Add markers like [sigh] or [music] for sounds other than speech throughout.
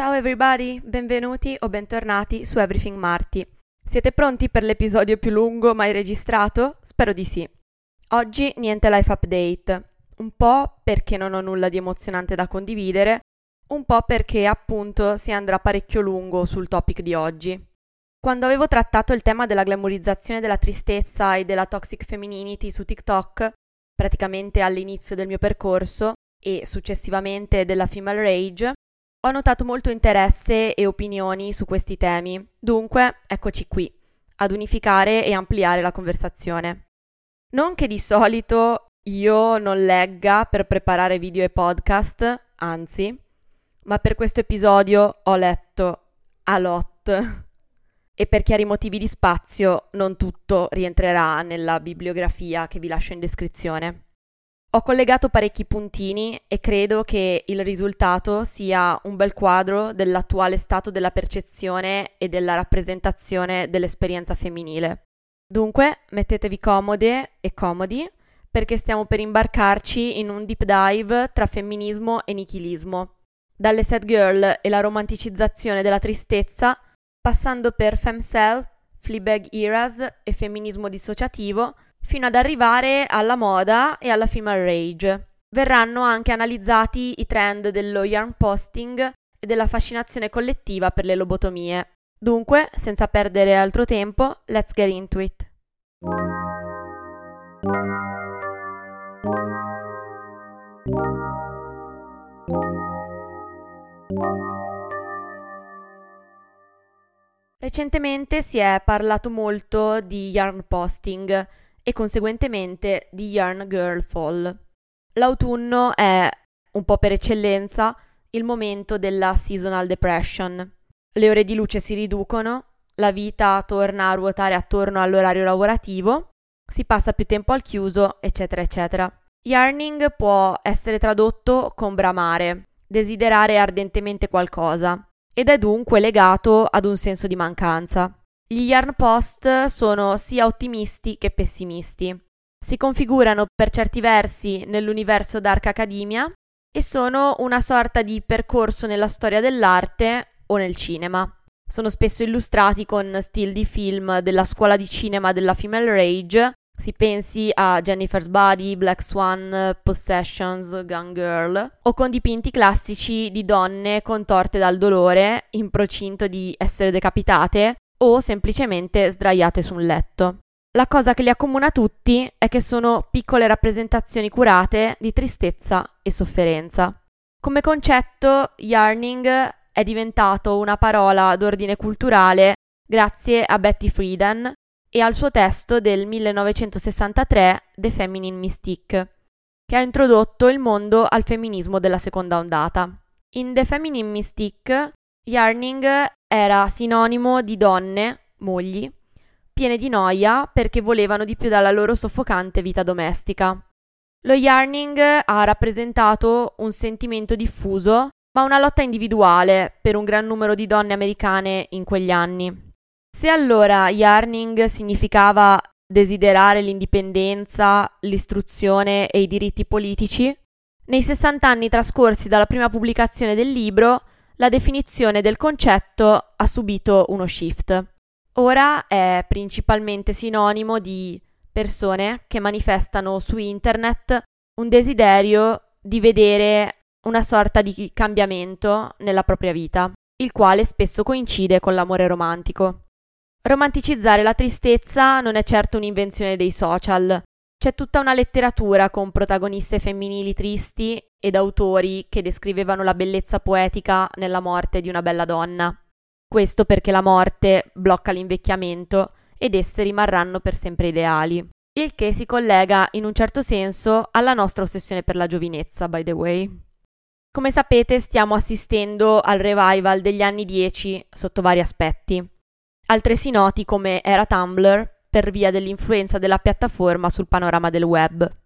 Ciao everybody, benvenuti o bentornati su Everything Marty. Siete pronti per l'episodio più lungo mai registrato? Spero di sì. Oggi niente life update, un po' perché non ho nulla di emozionante da condividere, un po' perché appunto si andrà parecchio lungo sul topic di oggi. Quando avevo trattato il tema della glamorizzazione della tristezza e della toxic femininity su TikTok, praticamente all'inizio del mio percorso e successivamente della female rage, ho notato molto interesse e opinioni su questi temi, dunque eccoci qui, ad unificare e ampliare la conversazione. Non che di solito io non legga per preparare video e podcast, anzi, ma per questo episodio ho letto a lot. E per chiari motivi di spazio non tutto rientrerà nella bibliografia che vi lascio in descrizione. Ho collegato parecchi puntini e credo che il risultato sia un bel quadro dell'attuale stato della percezione e della rappresentazione dell'esperienza femminile. Dunque, mettetevi comode e comodi perché stiamo per imbarcarci in un deep dive tra femminismo e nichilismo. Dalle sad girl e la romanticizzazione della tristezza, passando per femcell, Fleabag eras e femminismo dissociativo, fino ad arrivare alla moda e alla female rage. Verranno anche analizzati i trend dello yarn posting e della fascinazione collettiva per le lobotomie. Dunque, senza perdere altro tempo, let's get into it. Recentemente si è parlato molto di yarn posting e conseguentemente di Yarn Girl Fall. L'autunno è, un po' per eccellenza, il momento della seasonal depression. Le ore di luce si riducono, la vita torna a ruotare attorno all'orario lavorativo, si passa più tempo al chiuso, eccetera, eccetera. Yarning può essere tradotto con bramare, desiderare ardentemente qualcosa, ed è dunque legato ad un senso di mancanza. Gli yarn post sono sia ottimisti che pessimisti. Si configurano per certi versi nell'universo Dark Academia e sono una sorta di percorso nella storia dell'arte o nel cinema. Sono spesso illustrati con still di film della scuola di cinema della female rage. Si pensi a Jennifer's Body, Black Swan, Possessions, Gun Girl, o con dipinti classici di donne contorte dal dolore, in procinto di essere decapitate, o semplicemente sdraiate su un letto. La cosa che li accomuna tutti è che sono piccole rappresentazioni curate di tristezza e sofferenza. Come concetto, yarning è diventato una parola d'ordine culturale grazie a Betty Friedan e al suo testo del 1963 The Feminine Mystique, che ha introdotto il mondo al femminismo della seconda ondata. In The Feminine Mystique, yarning era sinonimo di donne, mogli, piene di noia perché volevano di più dalla loro soffocante vita domestica. Lo yarning ha rappresentato un sentimento diffuso, ma una lotta individuale per un gran numero di donne americane in quegli anni. Se allora yarning significava desiderare l'indipendenza, l'istruzione e i diritti politici, nei 60 anni trascorsi dalla prima pubblicazione del libro la definizione del concetto ha subito uno shift. Ora è principalmente sinonimo di persone che manifestano su internet un desiderio di vedere una sorta di cambiamento nella propria vita, il quale spesso coincide con l'amore romantico. Romanticizzare la tristezza non è certo un'invenzione dei social, c'è tutta una letteratura con protagoniste femminili tristi ed autori che descrivevano la bellezza poetica nella morte di una bella donna. Questo perché la morte blocca l'invecchiamento ed esse rimarranno per sempre ideali. Il che si collega in un certo senso alla nostra ossessione per la giovinezza, by the way. Come sapete stiamo assistendo al revival degli anni 10 sotto vari aspetti, altresì noti come era Tumblr per via dell'influenza della piattaforma sul panorama del web.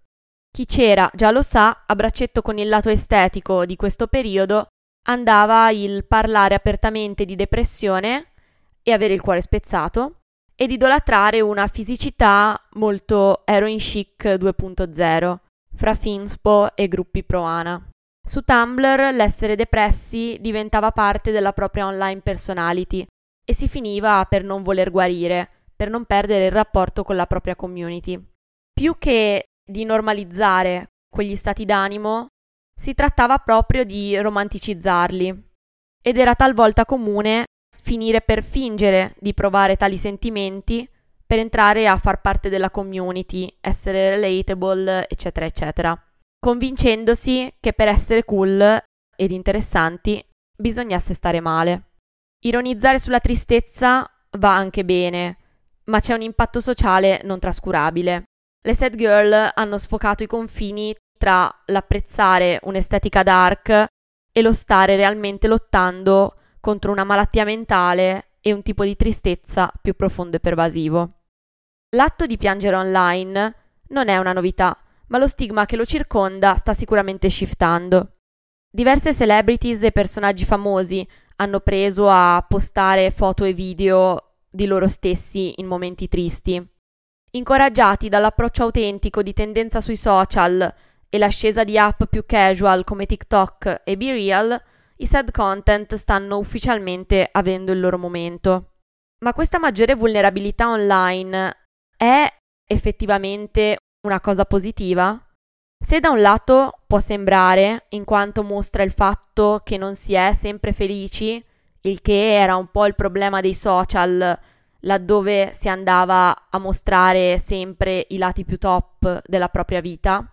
Chi c'era già lo sa, a braccetto con il lato estetico di questo periodo andava il parlare apertamente di depressione e avere il cuore spezzato ed idolatrare una fisicità molto heroin chic 2.0 fra Finspo e gruppi pro Ana. Su Tumblr l'essere depressi diventava parte della propria online personality e si finiva per non voler guarire, per non perdere il rapporto con la propria community. Più che di normalizzare quegli stati d'animo, si trattava proprio di romanticizzarli ed era talvolta comune finire per fingere di provare tali sentimenti per entrare a far parte della community, essere relatable, eccetera, eccetera, convincendosi che per essere cool ed interessanti bisognasse stare male. Ironizzare sulla tristezza va anche bene, ma c'è un impatto sociale non trascurabile. Le sad girl hanno sfocato i confini tra l'apprezzare un'estetica dark e lo stare realmente lottando contro una malattia mentale e un tipo di tristezza più profondo e pervasivo. L'atto di piangere online non è una novità, ma lo stigma che lo circonda sta sicuramente shiftando. Diverse celebrities e personaggi famosi hanno preso a postare foto e video di loro stessi in momenti tristi. Incoraggiati dall'approccio autentico di tendenza sui social e l'ascesa di app più casual come TikTok e BeReal, i sad content stanno ufficialmente avendo il loro momento. Ma questa maggiore vulnerabilità online è effettivamente una cosa positiva? Se da un lato può sembrare, in quanto mostra il fatto che non si è sempre felici, il che era un po' il problema dei social, laddove si andava a mostrare sempre i lati più top della propria vita,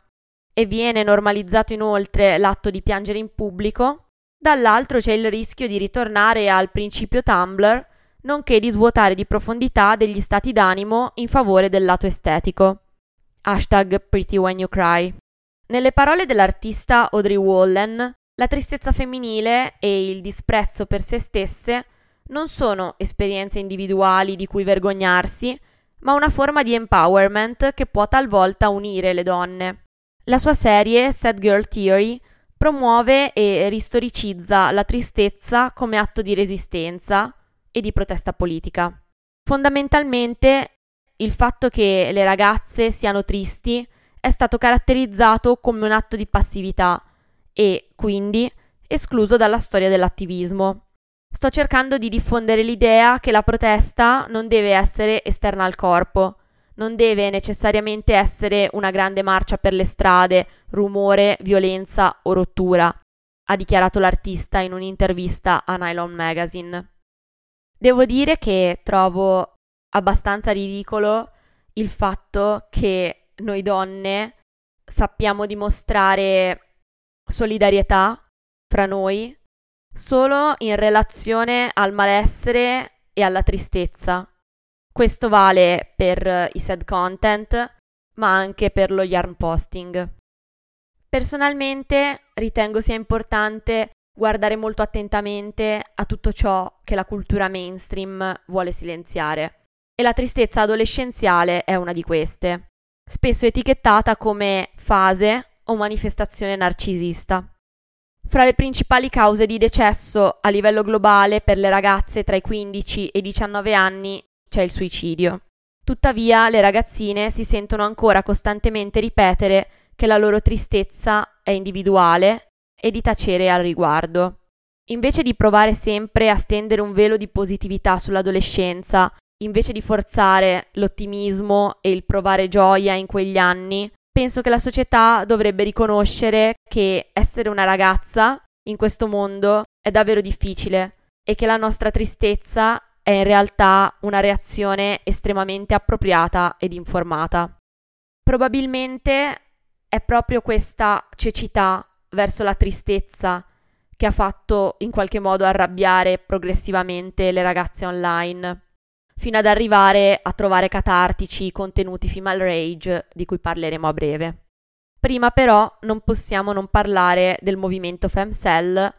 e viene normalizzato inoltre l'atto di piangere in pubblico, dall'altro c'è il rischio di ritornare al principio Tumblr, nonché di svuotare di profondità degli stati d'animo in favore del lato estetico. Hashtag Pretty When You Cry. Nelle parole dell'artista Audrey Wallen, la tristezza femminile e il disprezzo per se stesse non sono esperienze individuali di cui vergognarsi, ma una forma di empowerment che può talvolta unire le donne. La sua serie Sad Girl Theory promuove e ristoricizza la tristezza come atto di resistenza e di protesta politica. Fondamentalmente il fatto che le ragazze siano tristi è stato caratterizzato come un atto di passività e, quindi, escluso dalla storia dell'attivismo. Sto cercando di diffondere l'idea che la protesta non deve essere esterna al corpo, non deve necessariamente essere una grande marcia per le strade, rumore, violenza o rottura, ha dichiarato l'artista in un'intervista a Nylon Magazine. Devo dire che trovo abbastanza ridicolo il fatto che noi donne sappiamo dimostrare solidarietà fra noi solo in relazione al malessere e alla tristezza. Questo vale per i sad content, ma anche per lo yarn posting. Personalmente ritengo sia importante guardare molto attentamente a tutto ciò che la cultura mainstream vuole silenziare. E la tristezza adolescenziale è una di queste, spesso etichettata come fase o manifestazione narcisista. Fra le principali cause di decesso a livello globale per le ragazze tra i 15 e i 19 anni c'è il suicidio. Tuttavia le ragazzine si sentono ancora costantemente ripetere che la loro tristezza è individuale e di tacere al riguardo. Invece di provare sempre a stendere un velo di positività sull'adolescenza, invece di forzare l'ottimismo e il provare gioia in quegli anni, penso che la società dovrebbe riconoscere che essere una ragazza in questo mondo è davvero difficile e che la nostra tristezza è in realtà una reazione estremamente appropriata ed informata. Probabilmente è proprio questa cecità verso la tristezza che ha fatto in qualche modo arrabbiare progressivamente le ragazze online, fino ad arrivare a trovare catartici contenuti female rage di cui parleremo a breve. Prima però non possiamo non parlare del movimento FemCell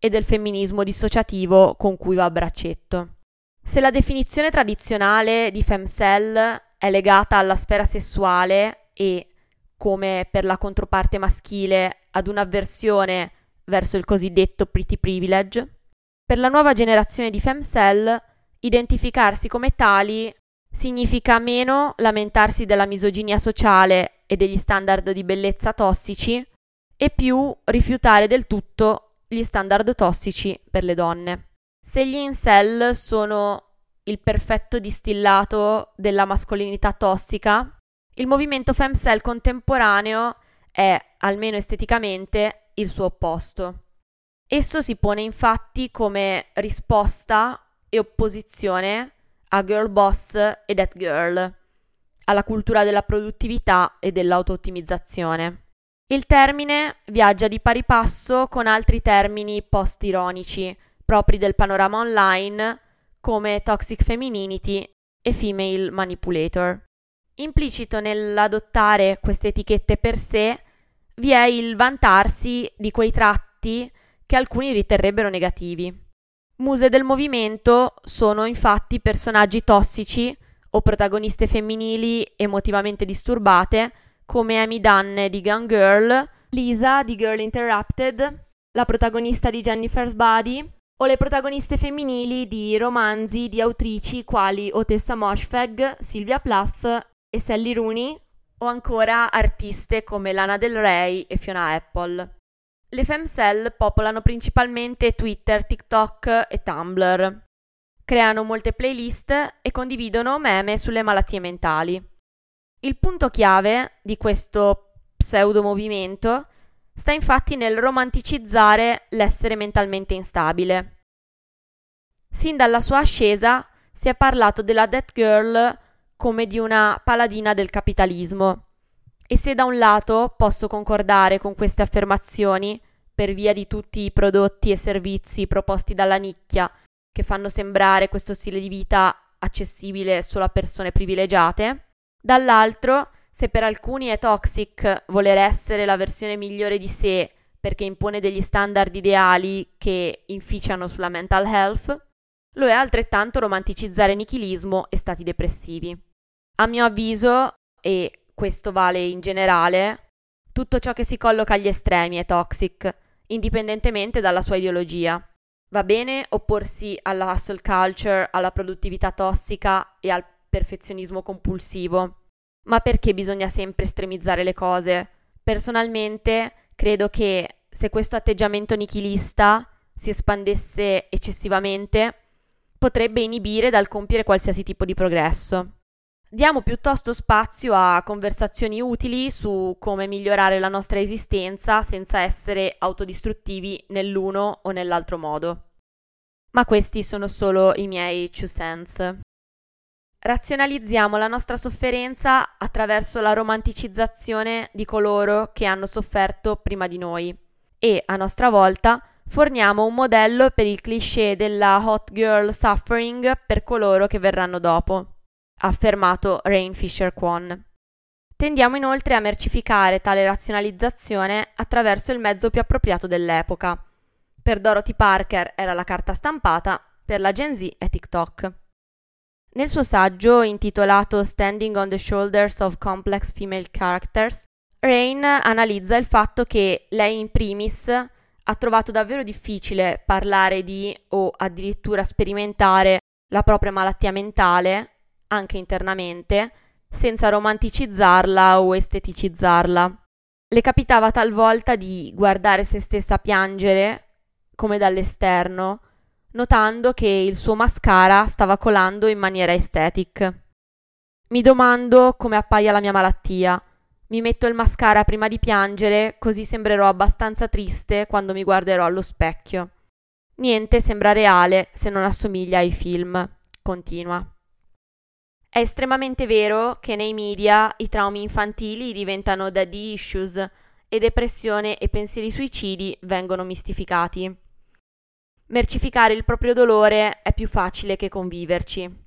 e del femminismo dissociativo con cui va a braccetto. Se la definizione tradizionale di femcell è legata alla sfera sessuale e, come per la controparte maschile, ad un'avversione verso il cosiddetto pretty privilege, per la nuova generazione di femcell identificarsi come tali significa meno lamentarsi della misoginia sociale e degli standard di bellezza tossici e più rifiutare del tutto gli standard tossici per le donne. Se gli incel sono il perfetto distillato della mascolinità tossica, il movimento femcel contemporaneo è, almeno esteticamente, il suo opposto. Esso si pone infatti come risposta e opposizione a girl boss e that girl, alla cultura della produttività e dell'auto-ottimizzazione. Il termine viaggia di pari passo con altri termini post-ironici, propri del panorama online, come toxic femininity e female manipulator. Implicito nell'adottare queste etichette per sé vi è il vantarsi di quei tratti che alcuni riterrebbero negativi. Muse del movimento sono infatti personaggi tossici o protagoniste femminili emotivamente disturbate come Amy Dunn di Gun Girl, Lisa di Girl Interrupted, la protagonista di Jennifer's Body o le protagoniste femminili di romanzi di autrici quali Otessa Moshfegh, Sylvia Plath e Sally Rooney o ancora artiste come Lana Del Rey e Fiona Apple. Le femcell popolano principalmente Twitter, TikTok e Tumblr. Creano molte playlist e condividono meme sulle malattie mentali. Il punto chiave di questo pseudo movimento sta infatti nel romanticizzare l'essere mentalmente instabile. Sin dalla sua ascesa si è parlato della Death Girl come di una paladina del capitalismo e se da un lato posso concordare con queste affermazioni, per via di tutti i prodotti e servizi proposti dalla nicchia che fanno sembrare questo stile di vita accessibile solo a persone privilegiate, dall'altro, se per alcuni è toxic voler essere la versione migliore di sé perché impone degli standard ideali che inficiano sulla mental health, lo è altrettanto romanticizzare nichilismo e stati depressivi. A mio avviso, e questo vale in generale, tutto ciò che si colloca agli estremi è toxic, indipendentemente dalla sua ideologia. Va bene opporsi alla hustle culture, alla produttività tossica e al perfezionismo compulsivo, ma perché bisogna sempre estremizzare le cose? Personalmente credo che se questo atteggiamento nichilista si espandesse eccessivamente, potrebbe inibire dal compiere qualsiasi tipo di progresso. Diamo piuttosto spazio a conversazioni utili su come migliorare la nostra esistenza senza essere autodistruttivi nell'uno o nell'altro modo. Ma questi sono solo i miei two cents. Razionalizziamo la nostra sofferenza attraverso la romanticizzazione di coloro che hanno sofferto prima di noi e, a nostra volta, forniamo un modello per il cliché della hot girl suffering per coloro che verranno dopo ha affermato Rain Fisher Kwon. Tendiamo inoltre a mercificare tale razionalizzazione attraverso il mezzo più appropriato dell'epoca. Per Dorothy Parker era la carta stampata, per la Gen Z è TikTok. Nel suo saggio intitolato Standing on the Shoulders of Complex Female Characters, Rain analizza il fatto che lei in primis ha trovato davvero difficile parlare di o addirittura sperimentare la propria malattia mentale anche internamente, senza romanticizzarla o esteticizzarla. Le capitava talvolta di guardare se stessa piangere, come dall'esterno, notando che il suo mascara stava colando in maniera estetic. Mi domando come appaia la mia malattia. Mi metto il mascara prima di piangere, così sembrerò abbastanza triste quando mi guarderò allo specchio. Niente sembra reale se non assomiglia ai film. Continua. È estremamente vero che nei media i traumi infantili diventano daddy issues e depressione e pensieri suicidi vengono mistificati. Mercificare il proprio dolore è più facile che conviverci.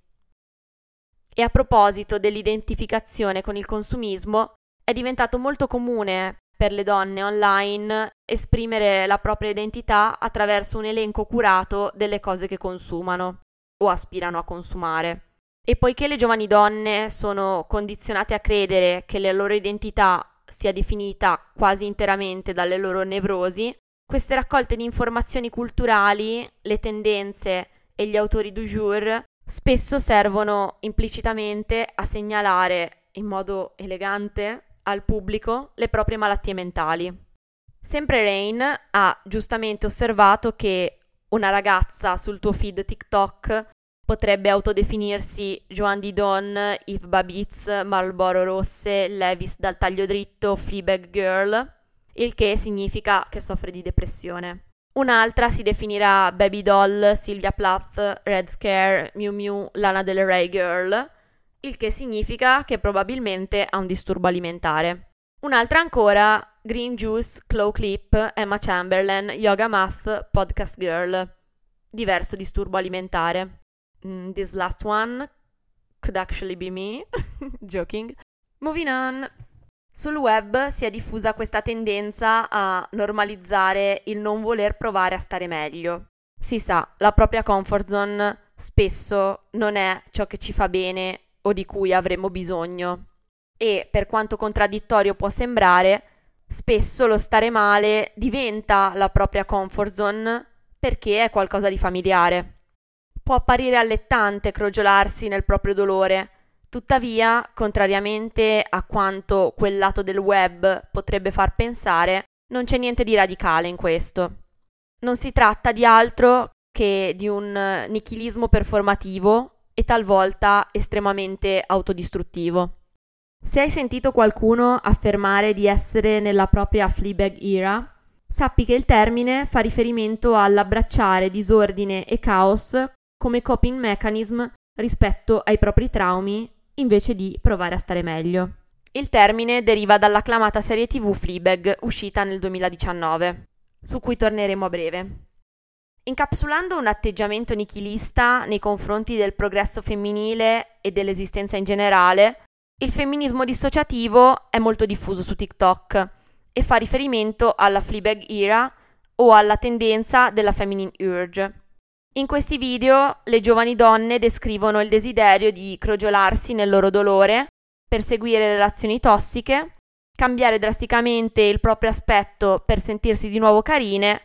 E a proposito dell'identificazione con il consumismo, è diventato molto comune per le donne online esprimere la propria identità attraverso un elenco curato delle cose che consumano o aspirano a consumare. E poiché le giovani donne sono condizionate a credere che la loro identità sia definita quasi interamente dalle loro nevrosi, queste raccolte di informazioni culturali, le tendenze e gli autori du jour spesso servono implicitamente a segnalare in modo elegante al pubblico le proprie malattie mentali. Sempre Rain ha giustamente osservato che una ragazza sul tuo feed TikTok potrebbe autodefinirsi Joan Didon, Yves Babitz, Marlboro Rosse, Levis dal taglio dritto, Fleabag Girl, il che significa che soffre di depressione. Un'altra si definirà Baby Doll, Sylvia Plath, Red Scare, Miu Miu, Lana Del Rey Girl, il che significa che probabilmente ha un disturbo alimentare. Un'altra ancora, Green Juice, Claw Clip, Emma Chamberlain, Yoga Math, Podcast Girl. Diverso disturbo alimentare. Mm, this last one could actually be me. [laughs] Joking. Moving on. Sul web si è diffusa questa tendenza a normalizzare il non voler provare a stare meglio. Si sa, la propria comfort zone spesso non è ciò che ci fa bene o di cui avremo bisogno. E per quanto contraddittorio può sembrare, spesso lo stare male diventa la propria comfort zone perché è qualcosa di familiare. Può apparire allettante crogiolarsi nel proprio dolore, tuttavia, contrariamente a quanto quel lato del web potrebbe far pensare, non c'è niente di radicale in questo. Non si tratta di altro che di un nichilismo performativo e talvolta estremamente autodistruttivo. Se hai sentito qualcuno affermare di essere nella propria Fleabag era, sappi che il termine fa riferimento all'abbracciare disordine e caos come coping mechanism rispetto ai propri traumi invece di provare a stare meglio. Il termine deriva dall'acclamata serie TV Fleabag uscita nel 2019, su cui torneremo a breve. Incapsulando un atteggiamento nichilista nei confronti del progresso femminile e dell'esistenza in generale, il femminismo dissociativo è molto diffuso su TikTok e fa riferimento alla Fleabag era o alla tendenza della feminine urge. In questi video le giovani donne descrivono il desiderio di crogiolarsi nel loro dolore, perseguire relazioni tossiche, cambiare drasticamente il proprio aspetto per sentirsi di nuovo carine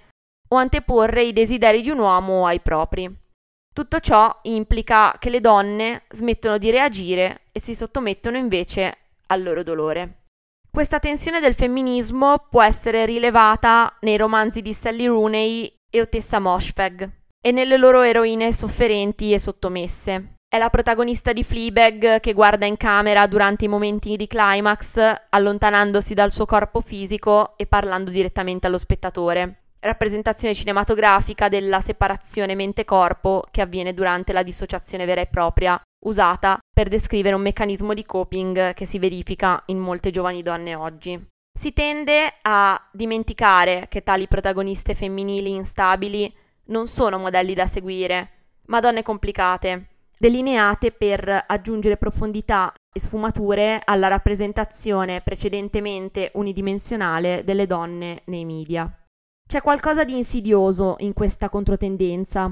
o anteporre i desideri di un uomo ai propri. Tutto ciò implica che le donne smettono di reagire e si sottomettono invece al loro dolore. Questa tensione del femminismo può essere rilevata nei romanzi di Sally Rooney e Otessa Moshfegh e nelle loro eroine sofferenti e sottomesse. È la protagonista di Fleabag che guarda in camera durante i momenti di climax, allontanandosi dal suo corpo fisico e parlando direttamente allo spettatore rappresentazione cinematografica della separazione mente-corpo che avviene durante la dissociazione vera e propria, usata per descrivere un meccanismo di coping che si verifica in molte giovani donne oggi. Si tende a dimenticare che tali protagoniste femminili instabili non sono modelli da seguire, ma donne complicate, delineate per aggiungere profondità e sfumature alla rappresentazione precedentemente unidimensionale delle donne nei media. C'è qualcosa di insidioso in questa controtendenza.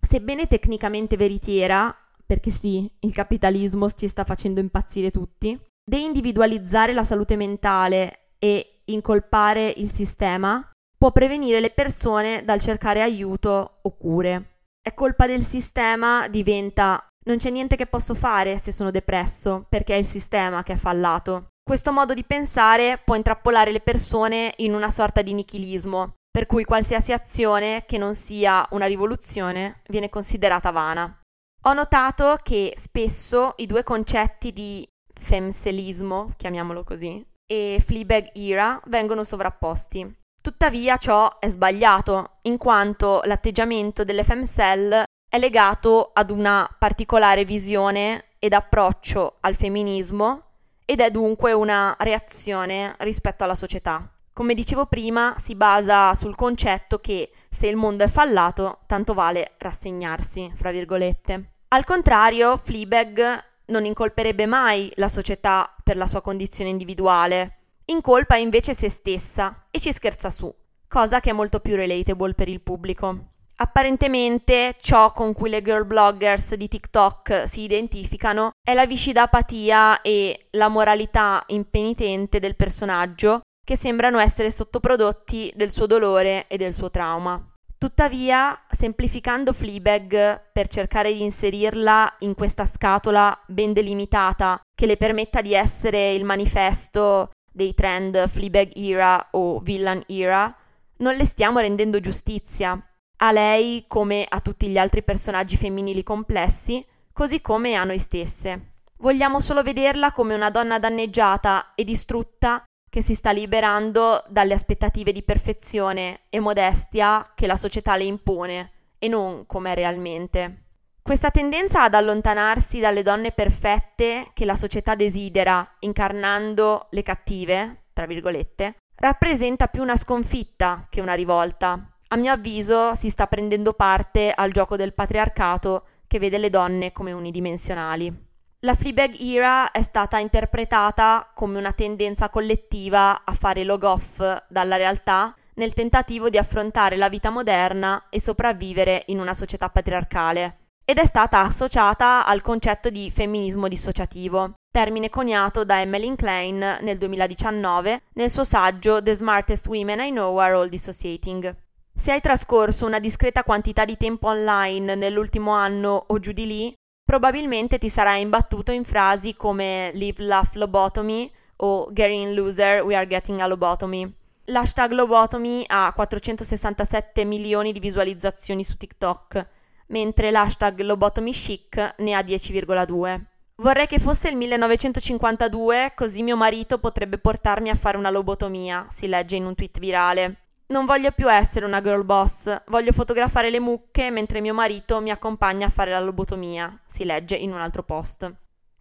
Sebbene tecnicamente veritiera, perché sì, il capitalismo ci sta facendo impazzire tutti, deindividualizzare la salute mentale e incolpare il sistema può prevenire le persone dal cercare aiuto o cure. È colpa del sistema diventa non c'è niente che posso fare se sono depresso, perché è il sistema che è fallato. Questo modo di pensare può intrappolare le persone in una sorta di nichilismo, per cui qualsiasi azione che non sia una rivoluzione viene considerata vana. Ho notato che spesso i due concetti di femselismo, chiamiamolo così, e Fleabag era vengono sovrapposti. Tuttavia ciò è sbagliato, in quanto l'atteggiamento delle femcell è legato ad una particolare visione ed approccio al femminismo ed è dunque una reazione rispetto alla società. Come dicevo prima, si basa sul concetto che se il mondo è fallato, tanto vale rassegnarsi, fra virgolette. Al contrario, Fleabag non incolperebbe mai la società per la sua condizione individuale, incolpa invece se stessa e ci scherza su, cosa che è molto più relatable per il pubblico. Apparentemente ciò con cui le girl bloggers di TikTok si identificano è la viscida apatia e la moralità impenitente del personaggio che sembrano essere sottoprodotti del suo dolore e del suo trauma. Tuttavia, semplificando Fleabag per cercare di inserirla in questa scatola ben delimitata che le permetta di essere il manifesto dei trend Fleabag era o Villain era, non le stiamo rendendo giustizia. A lei come a tutti gli altri personaggi femminili complessi, così come a noi stesse. Vogliamo solo vederla come una donna danneggiata e distrutta che si sta liberando dalle aspettative di perfezione e modestia che la società le impone e non com'è realmente. Questa tendenza ad allontanarsi dalle donne perfette che la società desidera, incarnando le cattive, tra virgolette, rappresenta più una sconfitta che una rivolta. A mio avviso si sta prendendo parte al gioco del patriarcato che vede le donne come unidimensionali. La Fleabag era è stata interpretata come una tendenza collettiva a fare log-off dalla realtà nel tentativo di affrontare la vita moderna e sopravvivere in una società patriarcale ed è stata associata al concetto di femminismo dissociativo, termine coniato da Emmeline Klein nel 2019 nel suo saggio The Smartest Women I Know Are All Dissociating. Se hai trascorso una discreta quantità di tempo online nell'ultimo anno o giù di lì, probabilmente ti sarai imbattuto in frasi come Live Laugh Lobotomy o Getting Loser We Are Getting a Lobotomy. L'hashtag Lobotomy ha 467 milioni di visualizzazioni su TikTok, mentre l'hashtag Lobotomy Chic ne ha 10,2. Vorrei che fosse il 1952, così mio marito potrebbe portarmi a fare una lobotomia, si legge in un tweet virale. Non voglio più essere una girl boss, voglio fotografare le mucche mentre mio marito mi accompagna a fare la lobotomia, si legge in un altro post.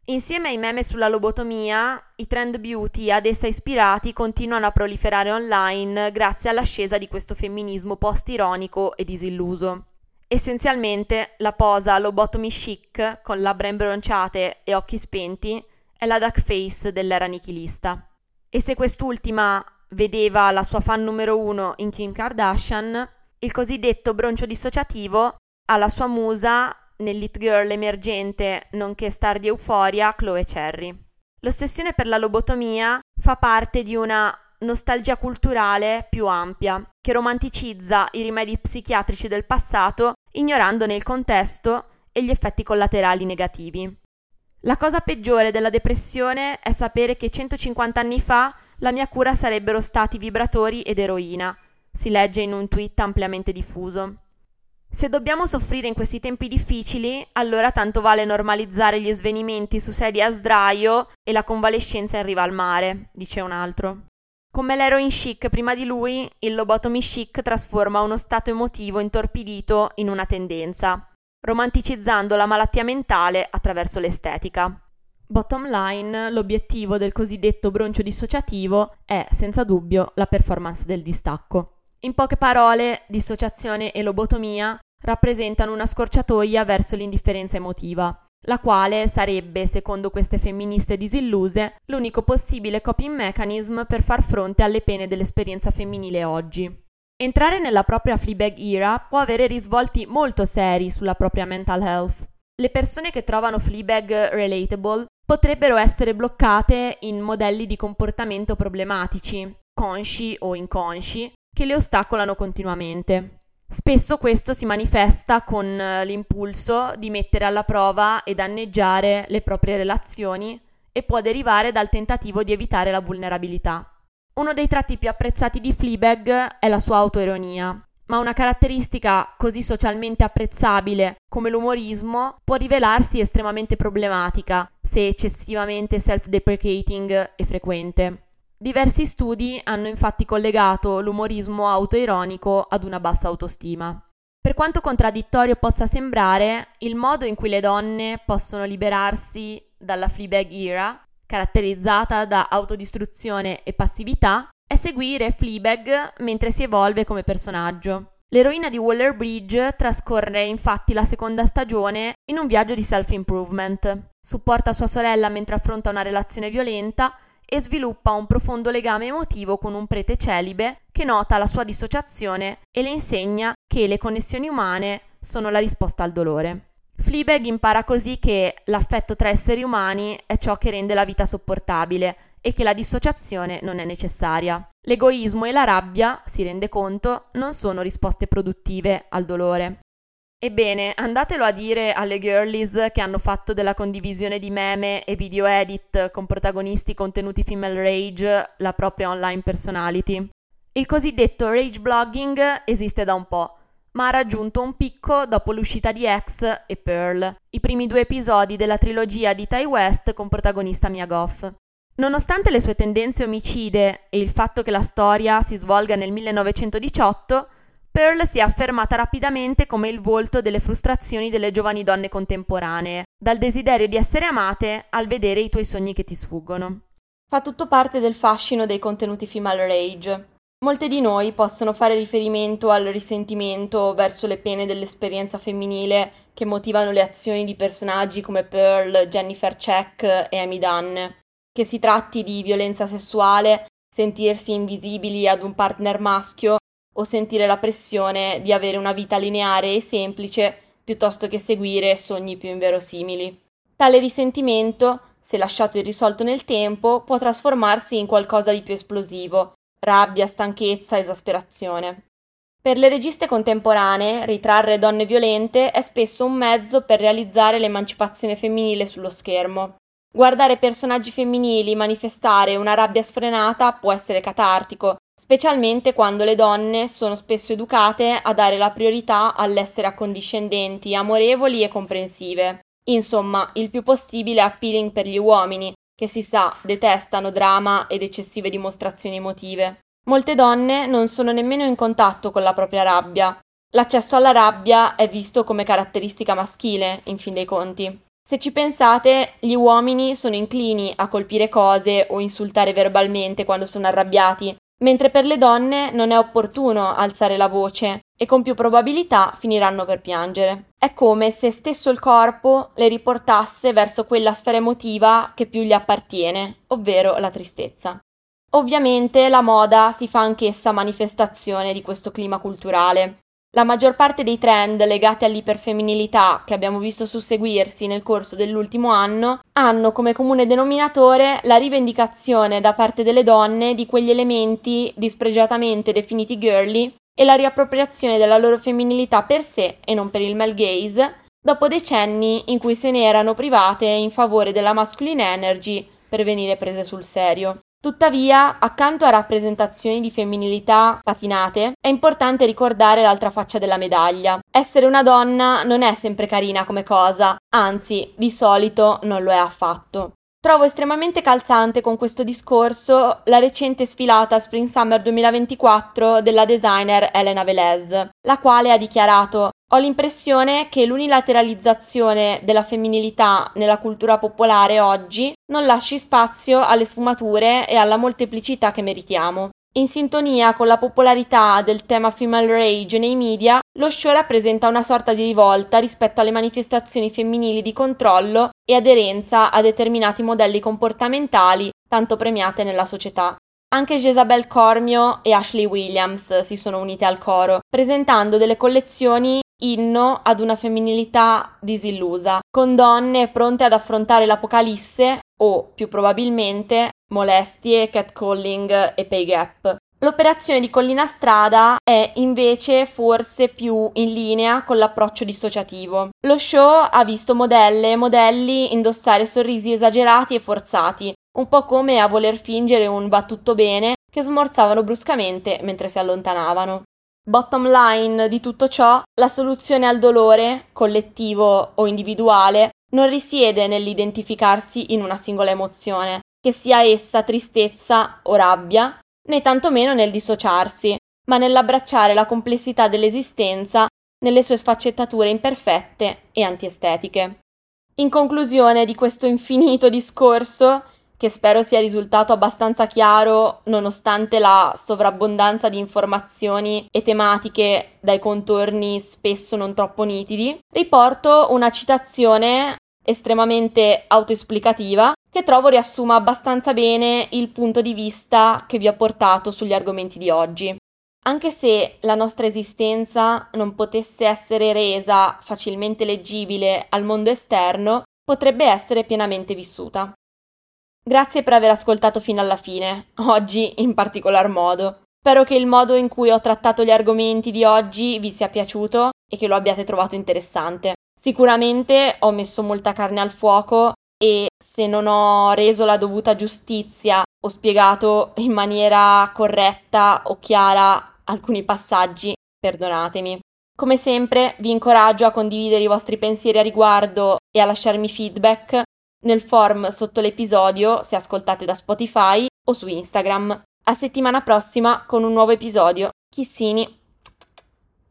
Insieme ai meme sulla lobotomia, i trend beauty ad essa ispirati continuano a proliferare online grazie all'ascesa di questo femminismo post-ironico e disilluso. Essenzialmente, la posa lobotomy chic, con labbra imbronciate e occhi spenti, è la duck face dell'era nichilista. E se quest'ultima vedeva la sua fan numero uno in Kim Kardashian, il cosiddetto broncio dissociativo ha la sua musa nell'hit girl emergente nonché star di euforia Chloe Cherry. L'ossessione per la lobotomia fa parte di una nostalgia culturale più ampia, che romanticizza i rimedi psichiatrici del passato, ignorandone il contesto e gli effetti collaterali negativi. La cosa peggiore della depressione è sapere che 150 anni fa la mia cura sarebbero stati vibratori ed eroina, si legge in un tweet ampiamente diffuso. Se dobbiamo soffrire in questi tempi difficili, allora tanto vale normalizzare gli svenimenti su sedie a sdraio e la convalescenza in riva al mare, dice un altro. Come l'heroin chic prima di lui, il lobotomy chic trasforma uno stato emotivo intorpidito in una tendenza, romanticizzando la malattia mentale attraverso l'estetica. Bottom line, l'obiettivo del cosiddetto broncio dissociativo è, senza dubbio, la performance del distacco. In poche parole, dissociazione e lobotomia rappresentano una scorciatoia verso l'indifferenza emotiva, la quale sarebbe, secondo queste femministe disilluse, l'unico possibile coping mechanism per far fronte alle pene dell'esperienza femminile oggi. Entrare nella propria Fleabag era può avere risvolti molto seri sulla propria mental health. Le persone che trovano Fleabag relatable potrebbero essere bloccate in modelli di comportamento problematici, consci o inconsci, che le ostacolano continuamente. Spesso questo si manifesta con eh, l'impulso di mettere alla prova e danneggiare le proprie relazioni e può derivare dal tentativo di evitare la vulnerabilità. Uno dei tratti più apprezzati di Fleabag è la sua autoironia, ma una caratteristica così socialmente apprezzabile come l'umorismo può rivelarsi estremamente problematica se eccessivamente self-deprecating e frequente. Diversi studi hanno infatti collegato l'umorismo autoironico ad una bassa autostima. Per quanto contraddittorio possa sembrare, il modo in cui le donne possono liberarsi dalla Fleabag era caratterizzata da autodistruzione e passività, è seguire Fleabag mentre si evolve come personaggio. L'eroina di Waller Bridge trascorre infatti la seconda stagione in un viaggio di self-improvement. Supporta sua sorella mentre affronta una relazione violenta e sviluppa un profondo legame emotivo con un prete celibe che nota la sua dissociazione e le insegna che le connessioni umane sono la risposta al dolore. Fleabag impara così che l'affetto tra esseri umani è ciò che rende la vita sopportabile e che la dissociazione non è necessaria. L'egoismo e la rabbia, si rende conto, non sono risposte produttive al dolore. Ebbene, andatelo a dire alle girlies che hanno fatto della condivisione di meme e video edit con protagonisti contenuti female rage la propria online personality. Il cosiddetto rage blogging esiste da un po', ma ha raggiunto un picco dopo l'uscita di X e Pearl, i primi due episodi della trilogia di Ty West con protagonista Mia Goth. Nonostante le sue tendenze omicide e il fatto che la storia si svolga nel 1918, Pearl si è affermata rapidamente come il volto delle frustrazioni delle giovani donne contemporanee, dal desiderio di essere amate al vedere i tuoi sogni che ti sfuggono. Fa tutto parte del fascino dei contenuti female rage. Molte di noi possono fare riferimento al risentimento verso le pene dell'esperienza femminile che motivano le azioni di personaggi come Pearl, Jennifer Check e Amy Dunn. Che si tratti di violenza sessuale, sentirsi invisibili ad un partner maschio o sentire la pressione di avere una vita lineare e semplice piuttosto che seguire sogni più inverosimili. Tale risentimento, se lasciato irrisolto nel tempo, può trasformarsi in qualcosa di più esplosivo, rabbia, stanchezza, esasperazione. Per le registe contemporanee, ritrarre donne violente è spesso un mezzo per realizzare l'emancipazione femminile sullo schermo. Guardare personaggi femminili manifestare una rabbia sfrenata può essere catartico, specialmente quando le donne sono spesso educate a dare la priorità all'essere accondiscendenti, amorevoli e comprensive. Insomma, il più possibile appealing per gli uomini, che si sa detestano drama ed eccessive dimostrazioni emotive. Molte donne non sono nemmeno in contatto con la propria rabbia. L'accesso alla rabbia è visto come caratteristica maschile, in fin dei conti. Se ci pensate, gli uomini sono inclini a colpire cose o insultare verbalmente quando sono arrabbiati, mentre per le donne non è opportuno alzare la voce e con più probabilità finiranno per piangere. È come se stesso il corpo le riportasse verso quella sfera emotiva che più gli appartiene, ovvero la tristezza. Ovviamente la moda si fa anch'essa manifestazione di questo clima culturale. La maggior parte dei trend legati all'iperfemminilità che abbiamo visto susseguirsi nel corso dell'ultimo anno hanno come comune denominatore la rivendicazione da parte delle donne di quegli elementi dispregiatamente definiti girly e la riappropriazione della loro femminilità per sé e non per il male gaze, dopo decenni in cui se ne erano private in favore della masculine energy per venire prese sul serio. Tuttavia, accanto a rappresentazioni di femminilità patinate, è importante ricordare l'altra faccia della medaglia. Essere una donna non è sempre carina come cosa, anzi, di solito non lo è affatto. Trovo estremamente calzante con questo discorso la recente sfilata Spring Summer 2024 della designer Elena Velez, la quale ha dichiarato ho l'impressione che l'unilateralizzazione della femminilità nella cultura popolare oggi non lasci spazio alle sfumature e alla molteplicità che meritiamo. In sintonia con la popolarità del tema female rage nei media, lo show rappresenta una sorta di rivolta rispetto alle manifestazioni femminili di controllo e aderenza a determinati modelli comportamentali tanto premiate nella società. Anche Jezabel Cormio e Ashley Williams si sono unite al coro, presentando delle collezioni inno ad una femminilità disillusa, con donne pronte ad affrontare l'apocalisse o, più probabilmente, molestie, catcalling e pay gap. L'operazione di Collina Strada è invece forse più in linea con l'approccio dissociativo. Lo show ha visto modelle e modelli indossare sorrisi esagerati e forzati, un po' come a voler fingere un va tutto bene che smorzavano bruscamente mentre si allontanavano. Bottom line di tutto ciò, la soluzione al dolore, collettivo o individuale, non risiede nell'identificarsi in una singola emozione, che sia essa tristezza o rabbia, né tantomeno nel dissociarsi, ma nell'abbracciare la complessità dell'esistenza nelle sue sfaccettature imperfette e antiestetiche. In conclusione di questo infinito discorso, che spero sia risultato abbastanza chiaro nonostante la sovrabbondanza di informazioni e tematiche dai contorni spesso non troppo nitidi, riporto una citazione estremamente autoesplicativa che trovo riassuma abbastanza bene il punto di vista che vi ho portato sugli argomenti di oggi. Anche se la nostra esistenza non potesse essere resa facilmente leggibile al mondo esterno, potrebbe essere pienamente vissuta. Grazie per aver ascoltato fino alla fine, oggi in particolar modo. Spero che il modo in cui ho trattato gli argomenti di oggi vi sia piaciuto e che lo abbiate trovato interessante. Sicuramente ho messo molta carne al fuoco e se non ho reso la dovuta giustizia o spiegato in maniera corretta o chiara alcuni passaggi, perdonatemi. Come sempre vi incoraggio a condividere i vostri pensieri a riguardo e a lasciarmi feedback nel form sotto l'episodio se ascoltate da Spotify o su Instagram. A settimana prossima con un nuovo episodio. Chissini.